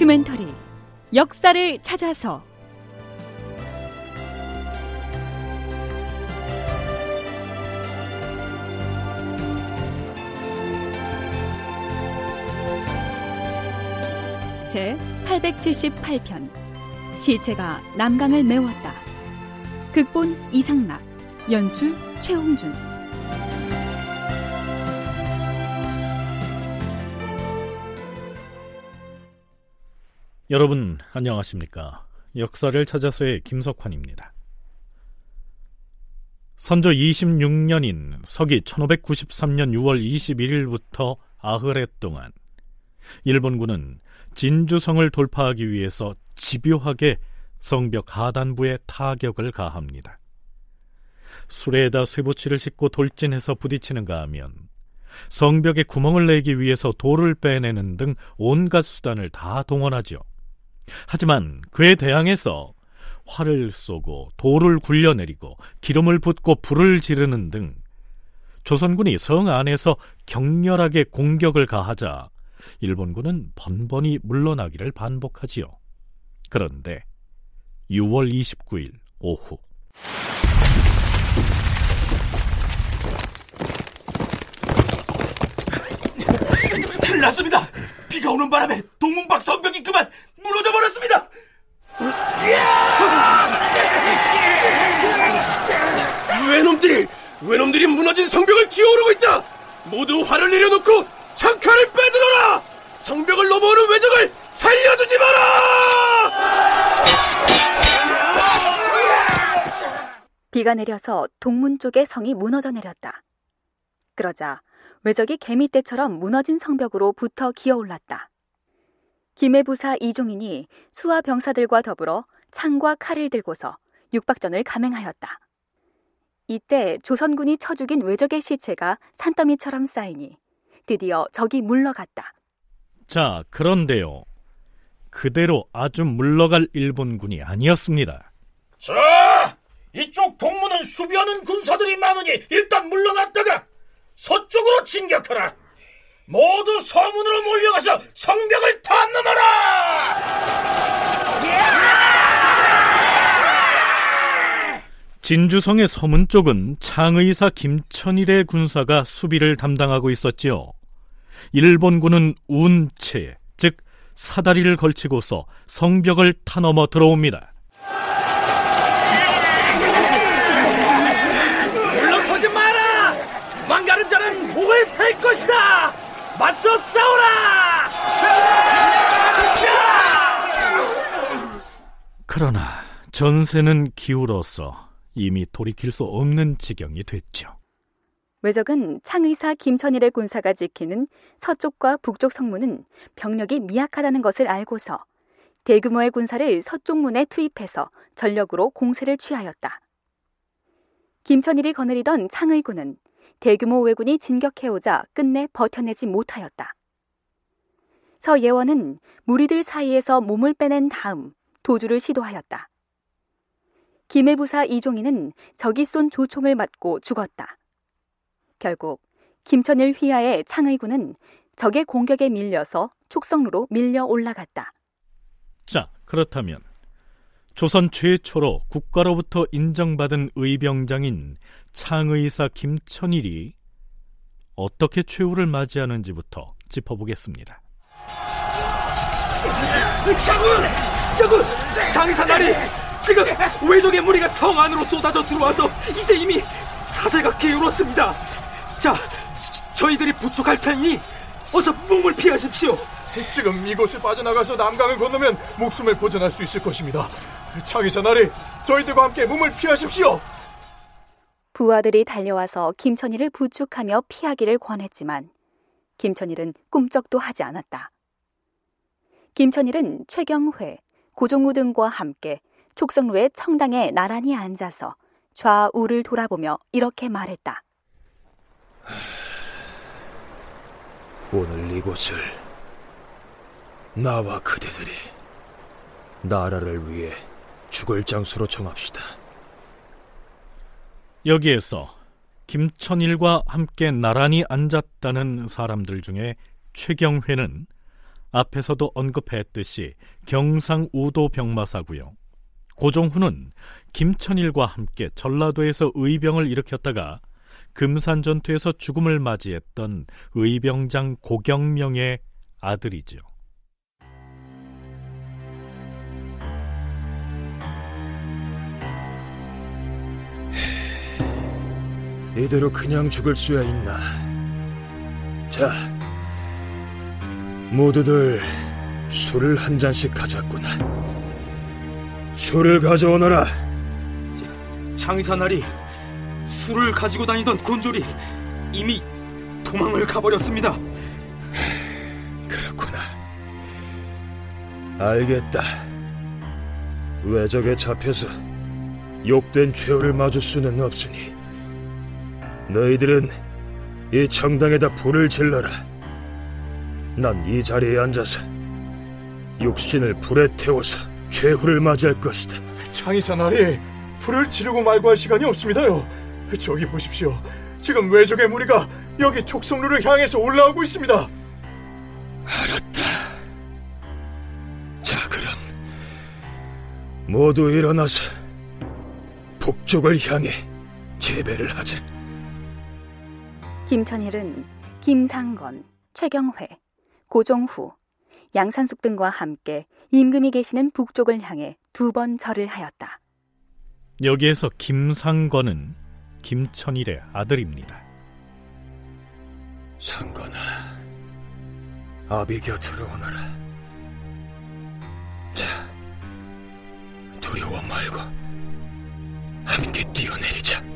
다큐멘터리 역사를 찾아서 제 878편 시체가 남강을 메웠다. 극본 이상락, 연출 최홍준. 여러분 안녕하십니까? 역사를 찾아서의 김석환입니다. 선조 26년인 서기 1593년 6월 21일부터 아흐레 동안 일본군은 진주성을 돌파하기 위해서 집요하게 성벽 하단부에 타격을 가합니다. 수레에다 쇠붙이를 싣고 돌진해서 부딪히는가 하면 성벽에 구멍을 내기 위해서 돌을 빼내는 등 온갖 수단을 다 동원하죠. 하지만 그에 대항해서 활을 쏘고 돌을 굴려내리고 기름을 붓고 불을 지르는 등 조선군이 성 안에서 격렬하게 공격을 가하자 일본군은 번번이 물러나기를 반복하지요. 그런데 6월 29일 오후 큰일 났습니다. 비가 오는 바람에 동문박 성벽이 그만 무너져 버렸습니다. 외놈들이 외놈들이 무너진 성벽을 기어오르고 있다. 모두 활을 내려놓고 창칼을 빼들어라. 성벽을 넘어오는 외적을 살려두지 마라. 비가 내려서 동문 쪽의 성이 무너져 내렸다. 그러자 외적이 개미떼처럼 무너진 성벽으로 붙어 기어올랐다. 김해 부사 이종인이 수하 병사들과 더불어 창과 칼을 들고서 육박전을 감행하였다. 이때 조선군이 쳐 죽인 외적의 시체가 산더미처럼 쌓이니 드디어 적이 물러갔다. 자, 그런데요. 그대로 아주 물러갈 일본군이 아니었습니다. 자, 이쪽 동문은 수비하는 군사들이 많으니 일단 물러났다가 서쪽으로 진격하라. 모두 서문으로 몰려가서 성벽을 탐넘어라. 진주성의 서문 쪽은 창의사 김천일의 군사가 수비를 담당하고 있었지요. 일본군은 운체, 즉 사다리를 걸치고서 성벽을 타넘어 들어옵니다. 물러서지 마라! 망가른 자는 목을 팰 것이다! 맞서 싸워라! 그러나 전세는 기울어서 이미 돌이킬 수 없는 지경이 됐죠. 외적은 창의사 김천일의 군사가 지키는 서쪽과 북쪽 성문은 병력이 미약하다는 것을 알고서 대규모의 군사를 서쪽 문에 투입해서 전력으로 공세를 취하였다. 김천일이 거느리던 창의군은 대규모 왜군이 진격해오자 끝내 버텨내지 못하였다. 서예원은 무리들 사이에서 몸을 빼낸 다음 도주를 시도하였다. 김해부사 이종희는 적이 쏜 조총을 맞고 죽었다. 결국 김천일 휘하의 창의군은 적의 공격에 밀려서 촉성로로 밀려 올라갔다. 자, 그렇다면 조선 최초로 국가로부터 인정받은 의병장인 창의사 김천일이 어떻게 최후를 맞이하는지부터 짚어보겠습니다. 장군! 장군! 장사나리! 지금 외적의 무리가 성 안으로 쏟아져 들어와서 이제 이미 사세가 기울었습니다. 자, 저, 희들이 부축할 테니 어서 몸을 피하십시오. 지금 이곳을 빠져나가서 남강을 건너면 목숨을 보존할 수 있을 것입니다. 창의사 나리, 저희들과 함께 몸을 피하십시오. 부하들이 달려와서 김천일을 부축하며 피하기를 권했지만 김천일은 꿈쩍도 하지 않았다. 김천일은 최경회, 고종우 등과 함께 촉성로의 청당에 나란히 앉아서 좌우를 돌아보며 이렇게 말했다. 오늘 이곳을 나와 그대들이 나라를 위해 죽을 장소로 정합시다. 여기에서 김천일과 함께 나란히 앉았다는 사람들 중에 최경회는 앞에서도 언급했듯이 경상우도 병마사고요. 고종훈은 김천일과 함께 전라도에서 의병을 일으켰다가 금산 전투에서 죽음을 맞이했던 의병장 고경명의 아들이죠. 이대로 그냥 죽을 수야 있나? 자, 모두들 술을 한 잔씩 가졌구나. 술을 가져오너라. 장의사날이 술을 가지고 다니던 곤졸이 이미 도망을 가버렸습니다. 그렇구나. 알겠다. 외적에 잡혀서 욕된 최후를 맞을 수는 없으니 너희들은 이 청당에다 불을 질러라. 난 이 자리에 앉아서 육신을 불에 태워서 최후를 맞이할 것이다. 장의사 날이 불을 지르고 말고 할 시간이 없습니다요. 저기 보십시오. 지금 외적의 무리가 여기 촉성루를 향해서 올라오고 있습니다. 알았다. 자, 그럼 모두 일어나서 북쪽을 향해 재배를 하자. 김천일은 김상건, 최경회, 고종후, 양산숙 등과 함께 임금이 계시는 북쪽을 향해 두 번 절을 하였다. 여기에서 김상건은 김천일의 아들입니다. 상건아, 아비 곁으로 오너라. 자, 두려워 말고 함께 뛰어내리자.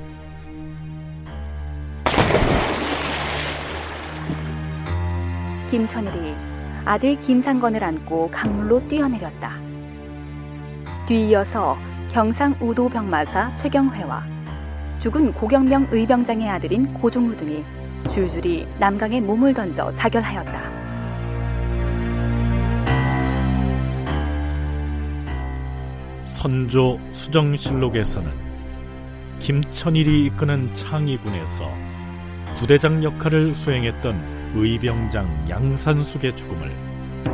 김천일이 아들 김상건을 안고 강물로 뛰어내렸다. 뒤이어서 경상 우도 병마사 최경회와 죽은 고경명 의병장의 아들인 고종우 등이 줄줄이 남강에 몸을 던져 자결하였다. 선조 수정실록에서는 김천일이 이끄는 창의군에서 부대장 역할을 수행했던 의병장 양산숙의 죽음을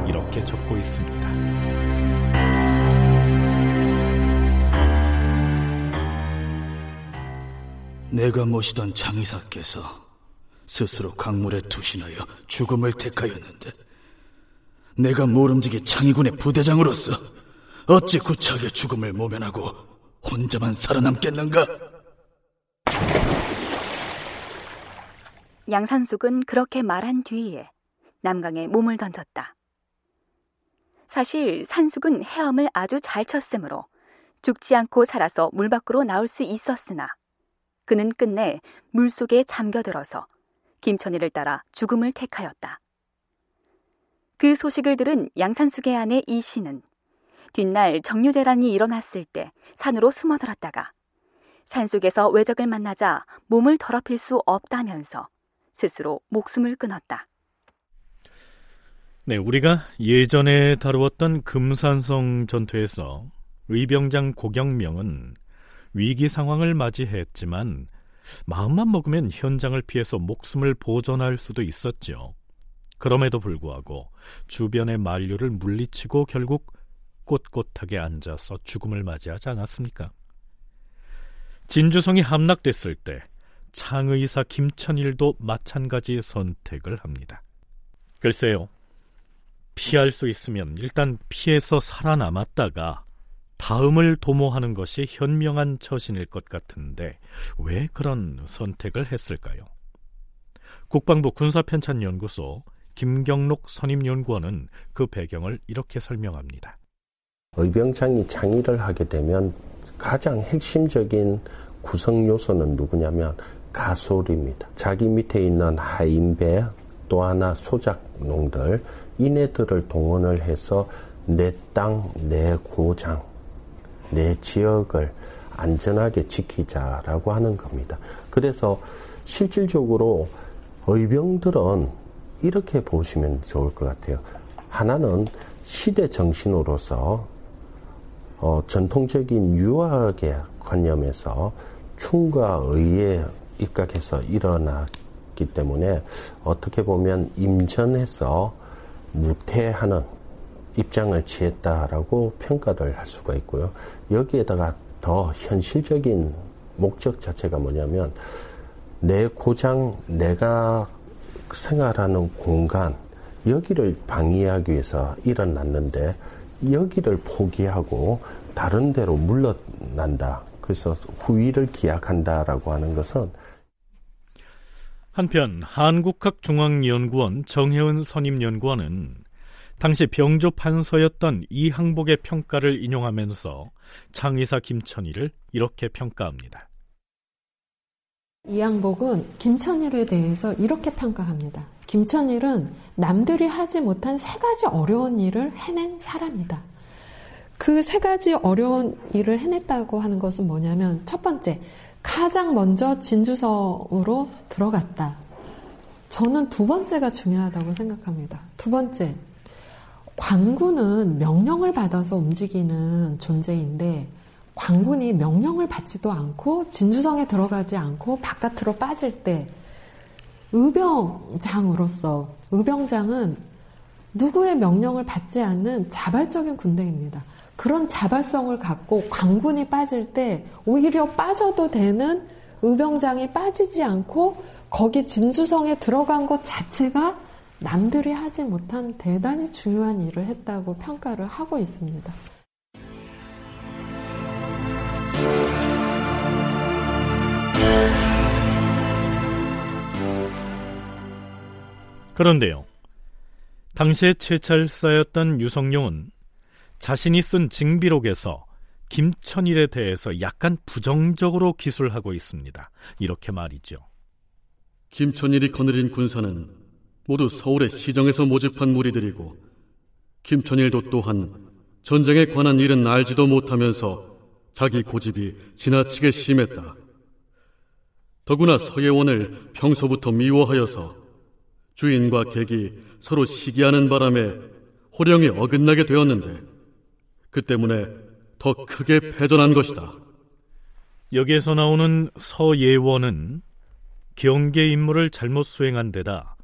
이렇게 적고 있습니다. 내가 모시던 장의사께서 스스로 강물에 투신하여 죽음을 택하였는데 내가 모름지기 창의군의 부대장으로서 어찌 구차하게 죽음을 모면하고 혼자만 살아남겠는가? 양산숙은 그렇게 말한 뒤에 남강에 몸을 던졌다. 사실 산숙은 헤엄을 아주 잘 쳤으므로 죽지 않고 살아서 물 밖으로 나올 수 있었으나 그는 끝내 물 속에 잠겨들어서 김천희를 따라 죽음을 택하였다. 그 소식을 들은 양산숙의 아내 이 씨는 뒷날 정유재란이 일어났을 때 산으로 숨어들었다가 산속에서 외적을 만나자 몸을 더럽힐 수 없다면서 스스로 목숨을 끊었다. 네, 우리가 예전에 다루었던 금산성 전투에서 의병장 고경명은 위기 상황을 맞이했지만 마음만 먹으면 현장을 피해서 목숨을 보존할 수도 있었죠. 그럼에도 불구하고 주변의 만류를 물리치고 결국 꼿꼿하게 앉아서 죽음을 맞이하지 않았습니까? 진주성이 함락됐을 때 창의사 김천일도 마찬가지 선택을 합니다. 글쎄요. 피할 수 있으면 일단 피해서 살아남았다가 다음을 도모하는 것이 현명한 처신일 것 같은데 왜 그런 선택을 했을까요? 국방부 군사편찬연구소 김경록 선임연구원은 그 배경을 이렇게 설명합니다. 의병장이 창의를 하게 되면 가장 핵심적인 구성 요소는 누구냐면 가솔입니다. 자기 밑에 있는 하인배 또 하나 소작농들 이네들을 동원을 해서 내 땅, 내 고장, 내 지역을 안전하게 지키자라고 하는 겁니다. 그래서 실질적으로 의병들은 이렇게 보시면 좋을 것 같아요. 하나는 시대 정신으로서 어, 전통적인 유학의 관념에서 충과 의에 입각해서 일어났기 때문에 어떻게 보면 임전해서 무태하는 입장을 취했다라고 평가를 할 수가 있고요. 여기에다가 더 현실적인 목적 자체가 뭐냐면 내 고장, 내가 생활하는 공간, 여기를 방해하기 위해서 일어났는데 여기를 포기하고 다른 데로 물러난다. 그래서 후위를 기약한다라고 하는 것은 한편 한국학중앙연구원 정혜은 선임연구원은 당시 병조 판서였던 이항복의 평가를 인용하면서 창의사 김천희를 이렇게 평가합니다. 이항복은 김천일에 대해서 이렇게 평가합니다. 김천일은 남들이 하지 못한 세 가지 어려운 일을 해낸 사람이다. 그 세 가지 어려운 일을 해냈다고 하는 것은 뭐냐면 첫 번째, 가장 먼저 진주성으로 들어갔다. 저는 두 번째가 중요하다고 생각합니다. 두 번째, 광군은 명령을 받아서 움직이는 존재인데 광군이 명령을 받지도 않고 진주성에 들어가지 않고 바깥으로 빠질 때 의병장으로서 의병장은 누구의 명령을 받지 않는 자발적인 군대입니다. 그런 자발성을 갖고 광군이 빠질 때 오히려 빠져도 되는 의병장이 빠지지 않고 거기 진주성에 들어간 것 자체가 남들이 하지 못한 대단히 중요한 일을 했다고 평가를 하고 있습니다. 그런데요. 당시에 채찰사였던 유성룡은 자신이 쓴 징비록에서 김천일에 대해서 약간 부정적으로 기술하고 있습니다. 이렇게 말이죠. 김천일이 거느린 군사는 모두 서울의 시정에서 모집한 무리들이고 김천일도 또한 전쟁에 관한 일은 알지도 못하면서 자기 고집이 지나치게 심했다. 더구나 서예원을 평소부터 미워하여서 주인과 객이 서로 시기하는 바람에 호령이 어긋나게 되었는데 그 때문에 더 크게 패전한 것이다. 여기에서 나오는 서예원은 경계 임무를 잘못 수행한 데다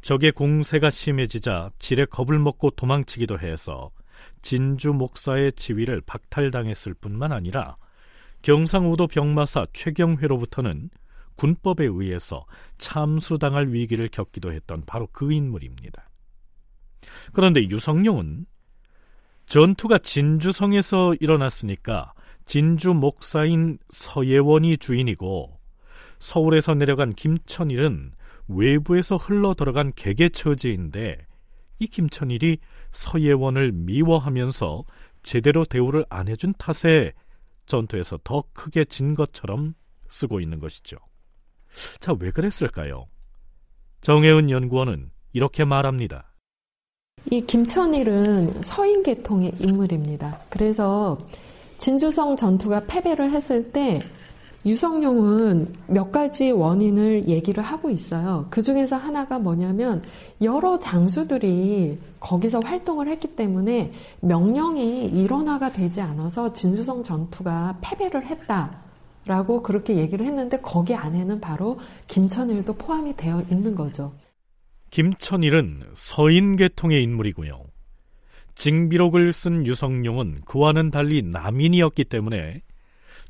적의 공세가 심해지자 지레 겁을 먹고 도망치기도 해서 진주 목사의 지위를 박탈당했을 뿐만 아니라 경상우도 병마사 최경회로부터는 군법에 의해서 참수당할 위기를 겪기도 했던 바로 그 인물입니다. 그런데 유성룡은 전투가 진주성에서 일어났으니까 진주 목사인 서예원이 주인이고 서울에서 내려간 김천일은 외부에서 흘러 들어간 개개 처지인데 이 김천일이 서예원을 미워하면서 제대로 대우를 안 해준 탓에 전투에서 더 크게 진 것처럼 쓰고 있는 것이죠. 자, 왜 그랬을까요? 정혜은 연구원은 이렇게 말합니다. 이 김천일은 서인 계통의 인물입니다. 그래서 진주성 전투가 패배를 했을 때 유성룡은 몇 가지 원인을 얘기를 하고 있어요. 그 중에서 하나가 뭐냐면 여러 장수들이 거기서 활동을 했기 때문에 명령이 일원화가 되지 않아서 진주성 전투가 패배를 했다라고 그렇게 얘기를 했는데 거기 안에는 바로 김천일도 포함이 되어 있는 거죠. 김천일은 서인계통의 인물이고요. 징비록을 쓴 유성룡은 그와는 달리 남인이었기 때문에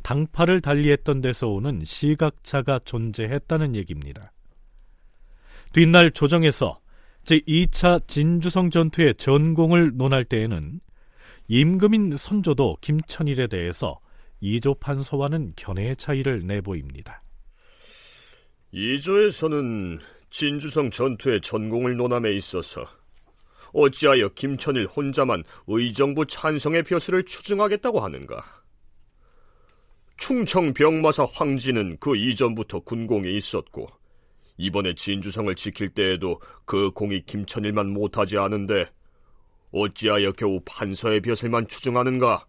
당파를 달리했던 데서 오는 시각차가 존재했다는 얘기입니다. 뒷날 조정에서 제2차 진주성 전투의 전공을 논할 때에는 임금인 선조도 김천일에 대해서 이조 판서와는 견해의 차이를 내보입니다. 이조에서는 진주성 전투의 전공을 논함에 있어서 어찌하여 김천일 혼자만 의정부 찬성의 벼슬을 추증하겠다고 하는가? 충청 병마사 황지는 그 이전부터 군공이 있었고 이번에 진주성을 지킬 때에도 그 공이 김천일만 못하지 않은데 어찌하여 겨우 판서의 벼슬만 추증하는가?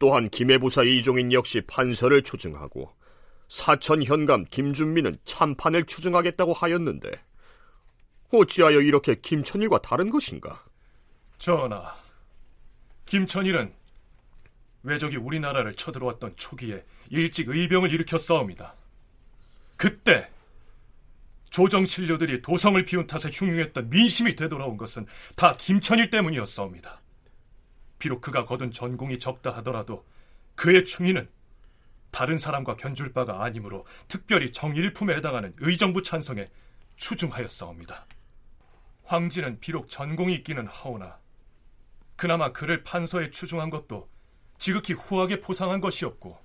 또한 김해부사 이종인 역시 판서를 추증하고 사천 현감 김준민은 참판을 추증하겠다고 하였는데 어찌하여 이렇게 김천일과 다른 것인가? 전하, 김천일은 왜적이 우리나라를 쳐들어왔던 초기에 일찍 의병을 일으켜 싸웁니다. 그때 조정 신료들이 도성을 비운 탓에 흉흉했던 민심이 되돌아온 것은 다 김천일 때문이었사옵니다. 비록 그가 거둔 전공이 적다 하더라도 그의 충의는 다른 사람과 견줄 바가 아니므로 특별히 정일품에 해당하는 의정부 찬성에 추중하였사옵니다. 황지는 비록 전공이 있기는 하오나 그나마 그를 판서에 추중한 것도 지극히 후하게 포상한 것이었고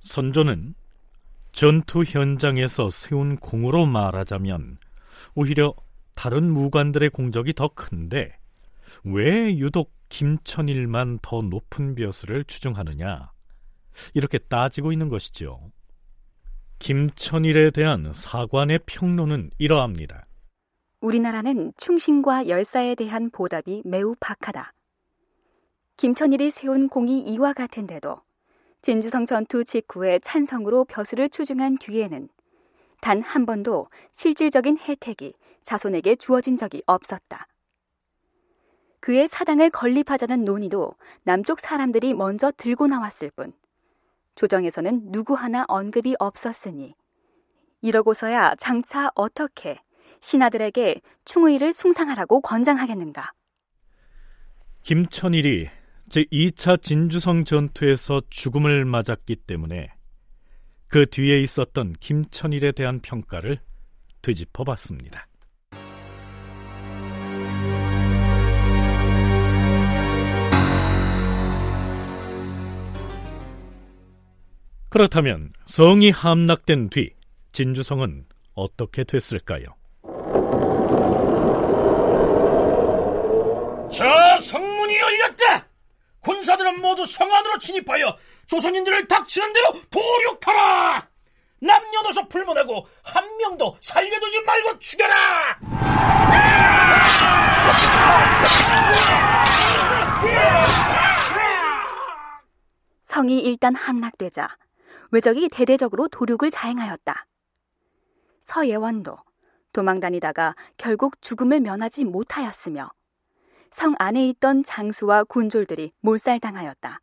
선조는 전투 현장에서 세운 공으로 말하자면 오히려 다른 무관들의 공적이 더 큰데 왜 유독 김천일만 더 높은 벼슬을 추중하느냐 이렇게 따지고 있는 것이죠. 김천일에 대한 사관의 평론은 이러합니다. 우리나라는 충신과 열사에 대한 보답이 매우 박하다. 김천일이 세운 공이 이와 같은데도 진주성 전투 직후에 찬성으로 벼슬을 추중한 뒤에는 단 한 번도 실질적인 혜택이 자손에게 주어진 적이 없었다. 그의 사당을 건립하자는 논의도 남쪽 사람들이 먼저 들고 나왔을 뿐 조정에서는 누구 하나 언급이 없었으니 이러고서야 장차 어떻게 신하들에게 충의를 숭상하라고 권장하겠는가. 김천일이 제2차 진주성 전투에서 죽음을 맞았기 때문에 그 뒤에 있었던 김천일에 대한 평가를 되짚어 봤습니다. 그렇다면 성이 함락된 뒤 진주성은 어떻게 됐을까요? 자, 성문이 열렸다! 군사들은 모두 성 안으로 진입하여 조선인들을 닥치는 대로 도륙하라! 남녀노소 불문하고 한 명도 살려두지 말고 죽여라! 성이 일단 함락되자 외적이 대대적으로 도륙을 자행하였다. 서예원도 도망다니다가 결국 죽음을 면하지 못하였으며 성 안에 있던 장수와 군졸들이 몰살당하였다.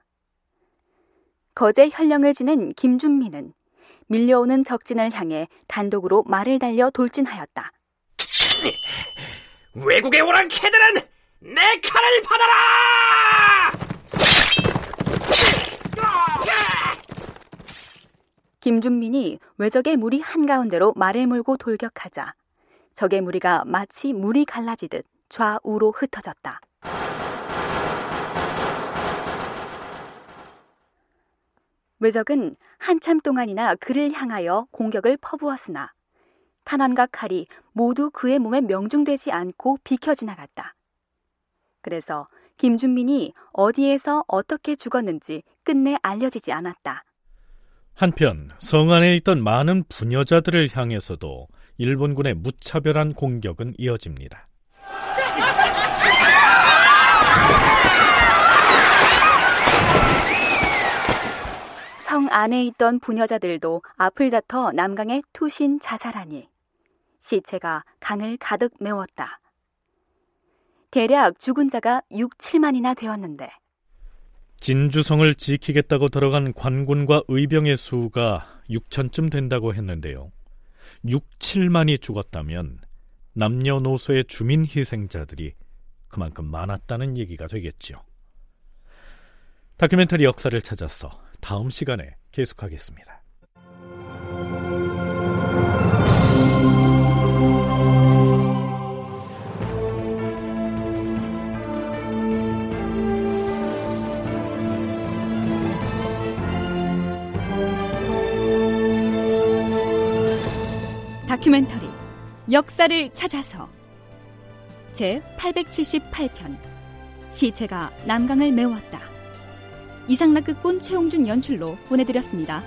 거제 현령을 지낸 김준미는 밀려오는 적진을 향해 단독으로 말을 달려 돌진하였다. 외국에 오란 캐들은 내 칼을 받아라! 김준민이 외적의 무리 한가운데로 말을 몰고 돌격하자 적의 무리가 마치 물이 갈라지듯 좌우로 흩어졌다. 외적은 한참 동안이나 그를 향하여 공격을 퍼부었으나 탄환과 칼이 모두 그의 몸에 명중되지 않고 비켜 지나갔다. 그래서 김준민이 어디에서 어떻게 죽었는지 끝내 알려지지 않았다. 한편 성 안에 있던 많은 부녀자들을 향해서도 일본군의 무차별한 공격은 이어집니다. 성 안에 있던 부녀자들도 앞을 다퉈 남강에 투신 자살하니 시체가 강을 가득 메웠다. 대략 죽은 자가 6, 7만이나 되었는데 진주성을 지키겠다고 들어간 관군과 의병의 수가 6천쯤 된다고 했는데요. 6, 7만이 죽었다면 남녀노소의 주민 희생자들이 그만큼 많았다는 얘기가 되겠죠. 다큐멘터리 역사를 찾아서 다음 시간에 계속하겠습니다. 다큐멘터리 역사를 찾아서 제 878편 시체가 남강을 메웠다. 이상락 극본 최홍준 연출로 보내드렸습니다.